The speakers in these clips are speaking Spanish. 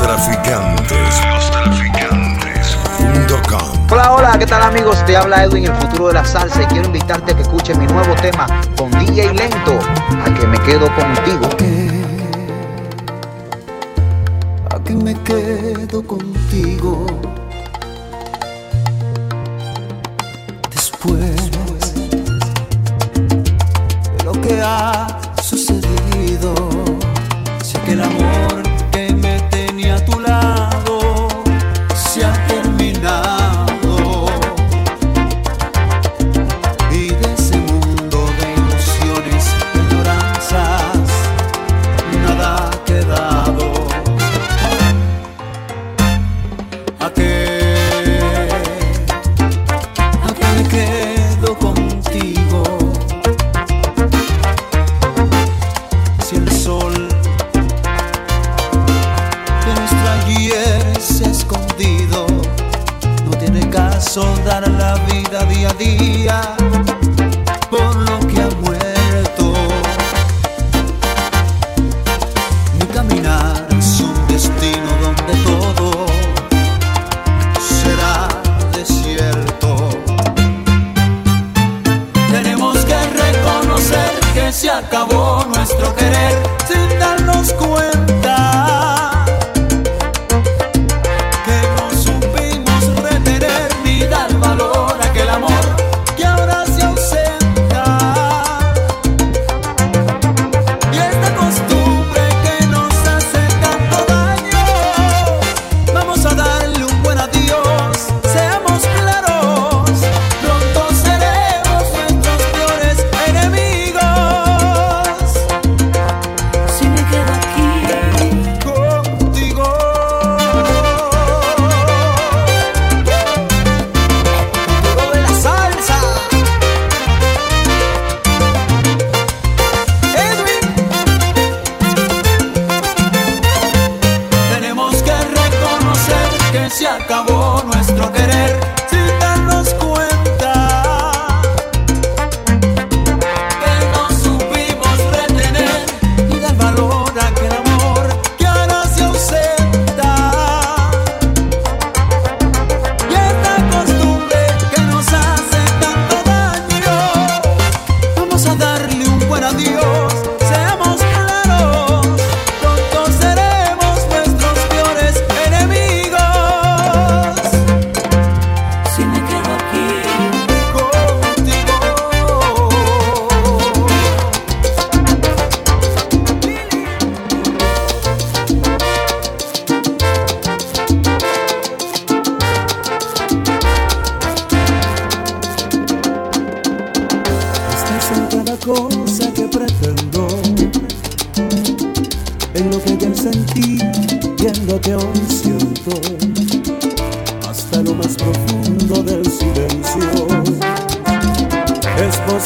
Los traficantes. Los traficantes. Hola, hola, ¿qué tal amigos? Te habla Edwin, el futuro de la salsa, y quiero invitarte a que escuches mi nuevo tema con DJ Lento, a que me quedo contigo. A que me quedo contigo. Después de lo que ha sucedido, sé que el amor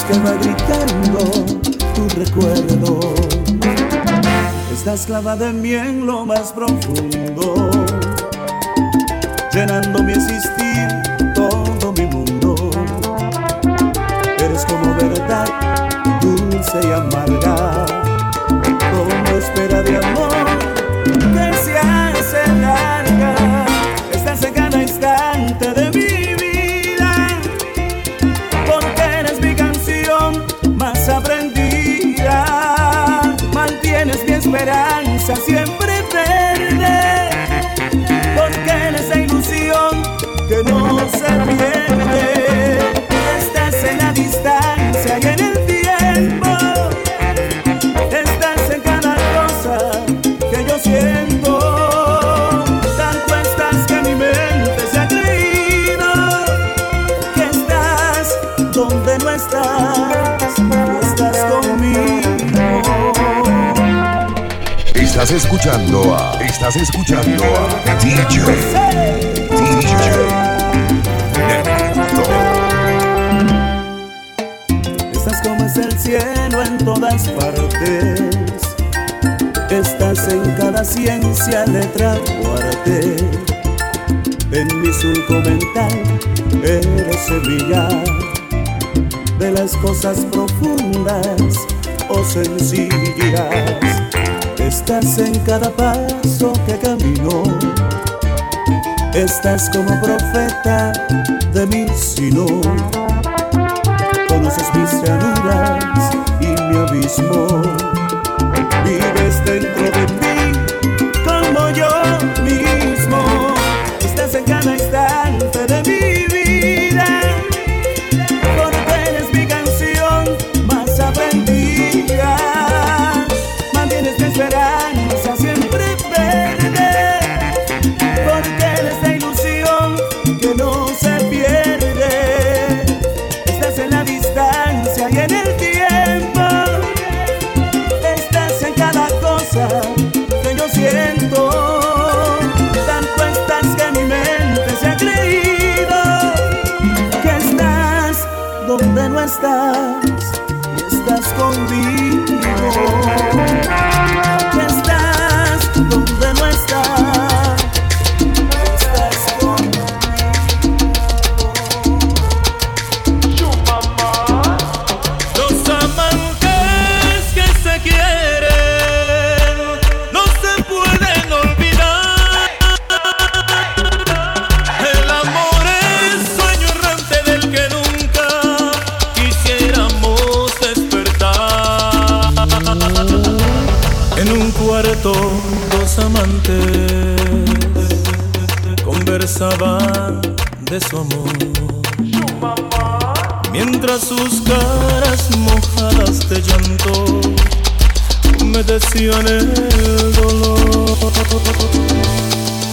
que va gritando tu recuerdo. Estás clavada en mí en lo más profundo, llenando mi existir, todo mi mundo. Eres como verdad, dulce y amarga. esperar escuchando a. Estás escuchando a. DJ. DJ. Estás como es el cielo en todas partes. Estás en cada ciencia, letra o arte. En mi surco mental eres semilla de las cosas profundas o sencillas Estás en cada paso que camino. Estás como profeta de mi sino. Conoces mis llanuras y mi abismo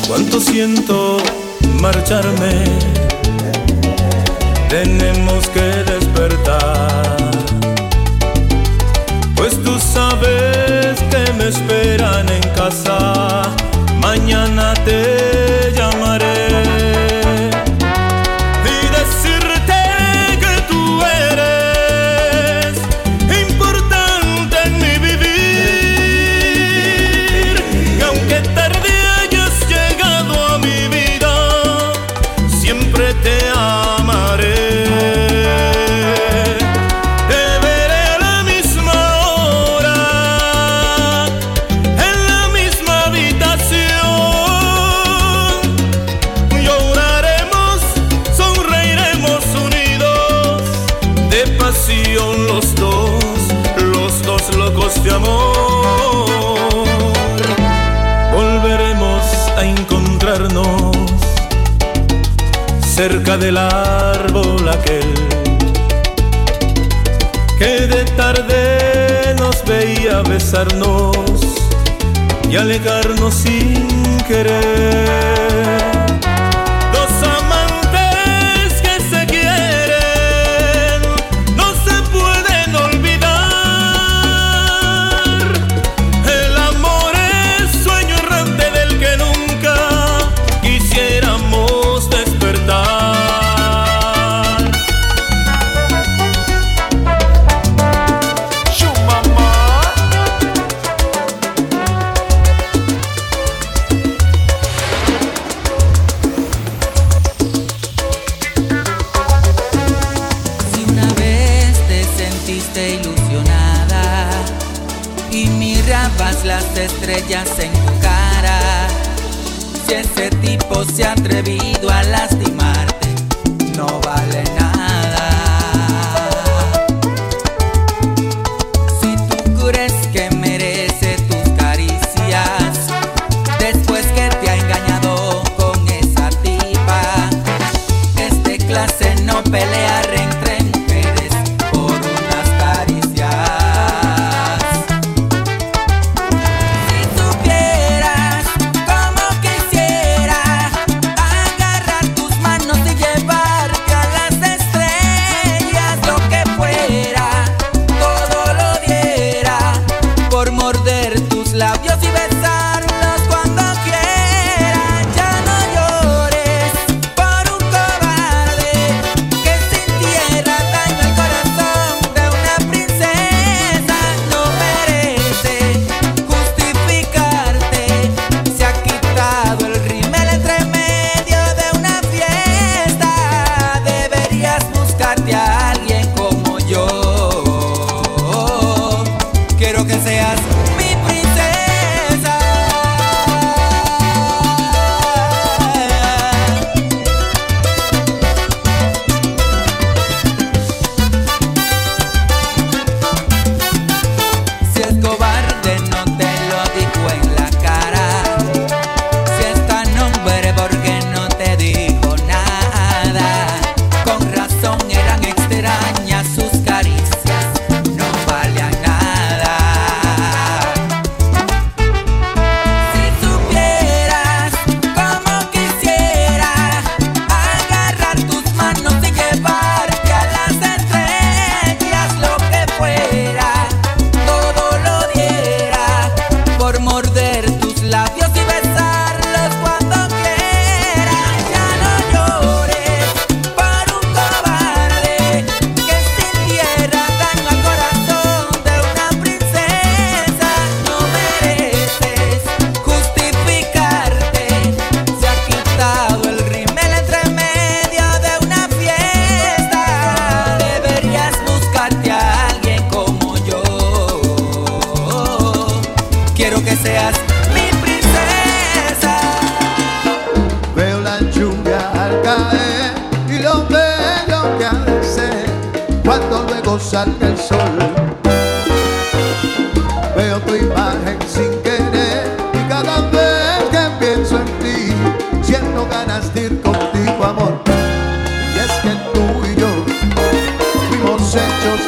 Cuánto siento marcharme, tenemos que despertar. Pues tú sabes que me esperan en casa. del árbol aquel que de tarde nos veía besarnos y alejarnos sin querer.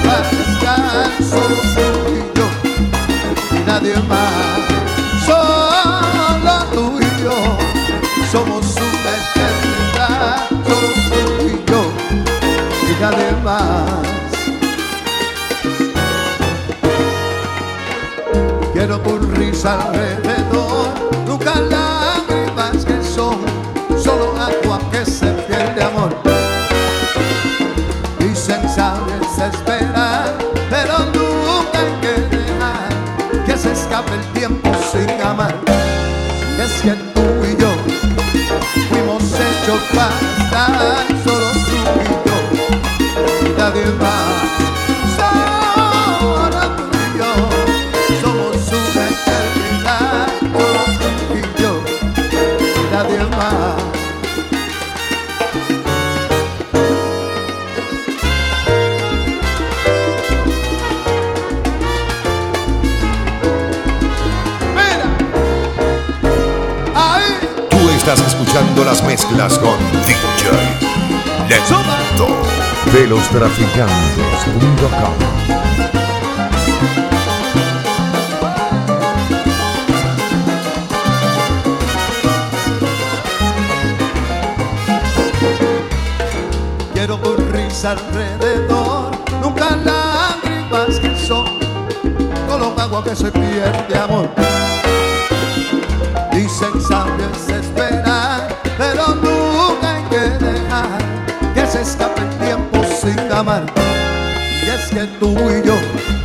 para estar solo tú y yo y nadie más. Solo tú y yo somos una eternidad, solo tú y yo y nadie más. Quiero tu risa mezclas con DJ Lento de los traficantes.com Quiero con risa alrededor, nunca lágrimas que son, solo agua que se pierde amor. Dicen sabios esperar pero nunca hay que dejar que se escape el tiempo sin amar. Y es que tú y yo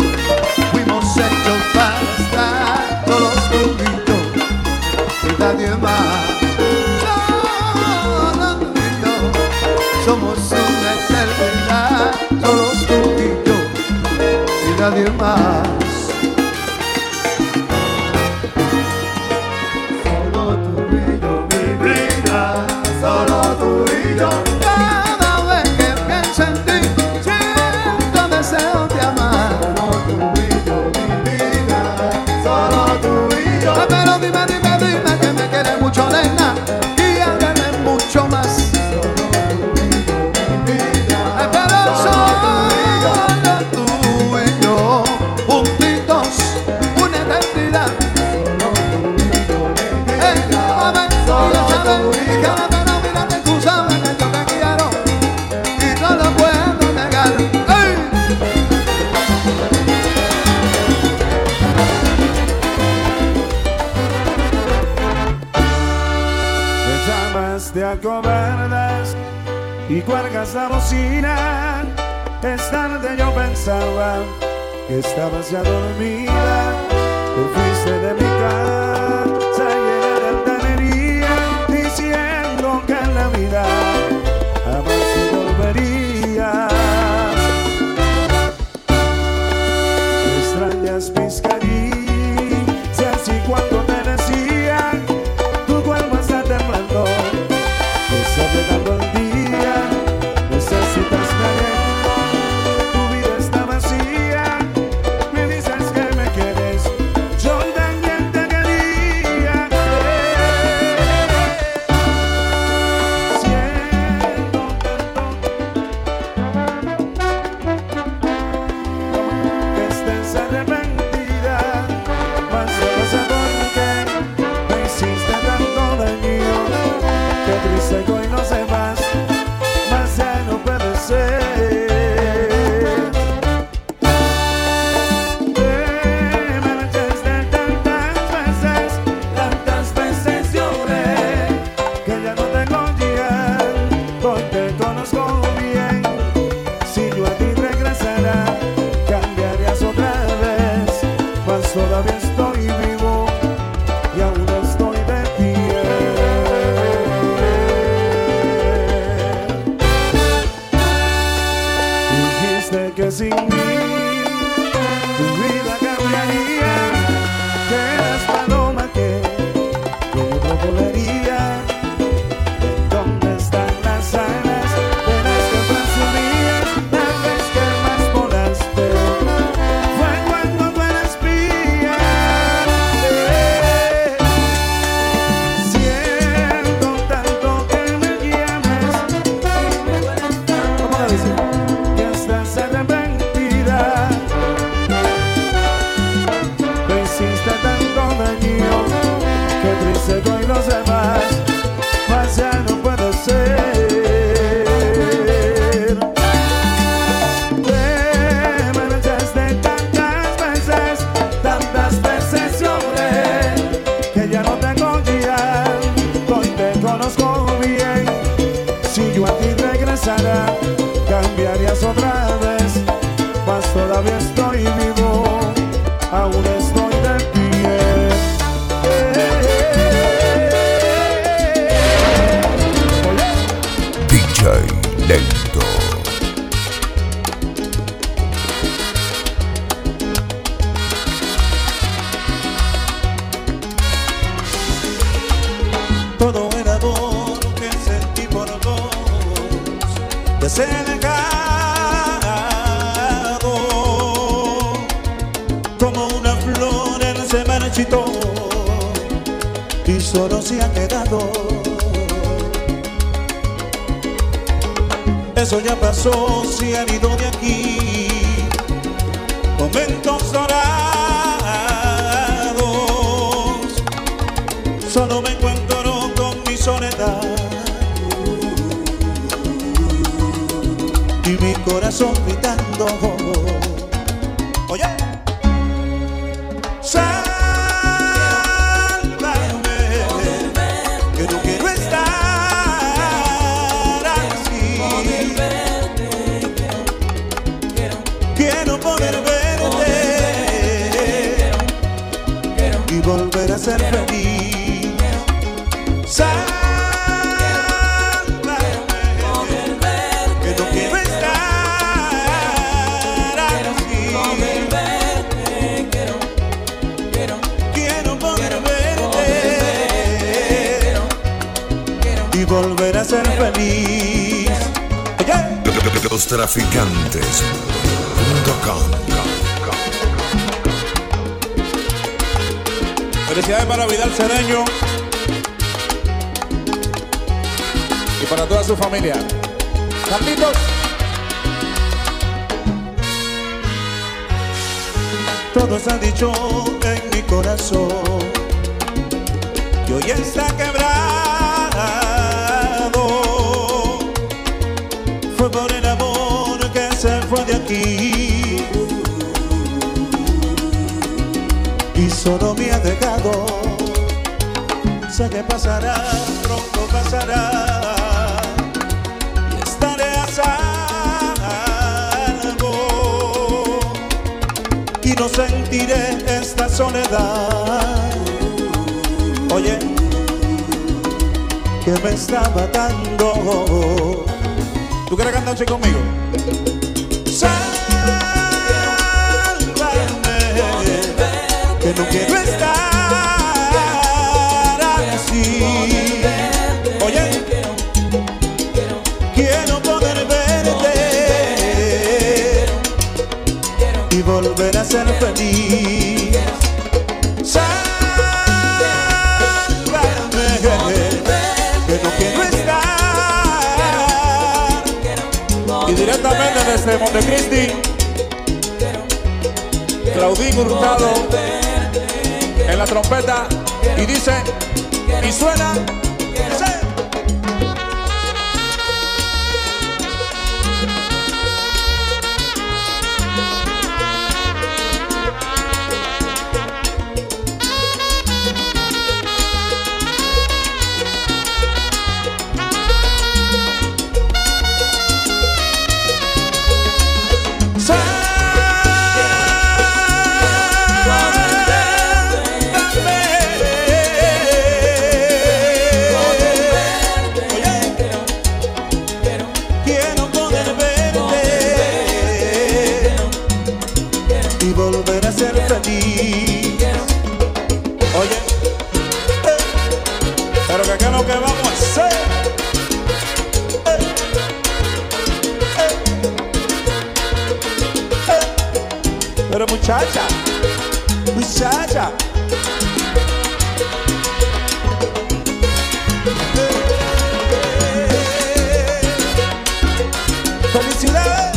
te acobardas y cuelgas la bocina. Es tarde, yo pensaba que estabas ya dormida, te fuiste de mi casa. Aquí. Momentos dorados. Solo me encuentro con mi soledad. Y mi corazón gritando. Felicidades para Vidal Cedeño y para toda su familia. Carlitos. Todo se ha dicho en mi corazón que hoy está quebrado. Aquí y solo me ha dejado. Sé que pasará, pronto pasará y estaré a salvo y no sentiré esta soledad. Oye, que me está matando. ¿Tú quieres cantar así conmigo? Que no quiero estar así. Oye, quiero poder verte y volver a ser feliz. Sálvame, que no quiero estar. Y directamente desde Montecristi, Claudín Hurtado en la trompeta y dice, y suena. Eh. Pero muchacha, muchacha. Felicidades.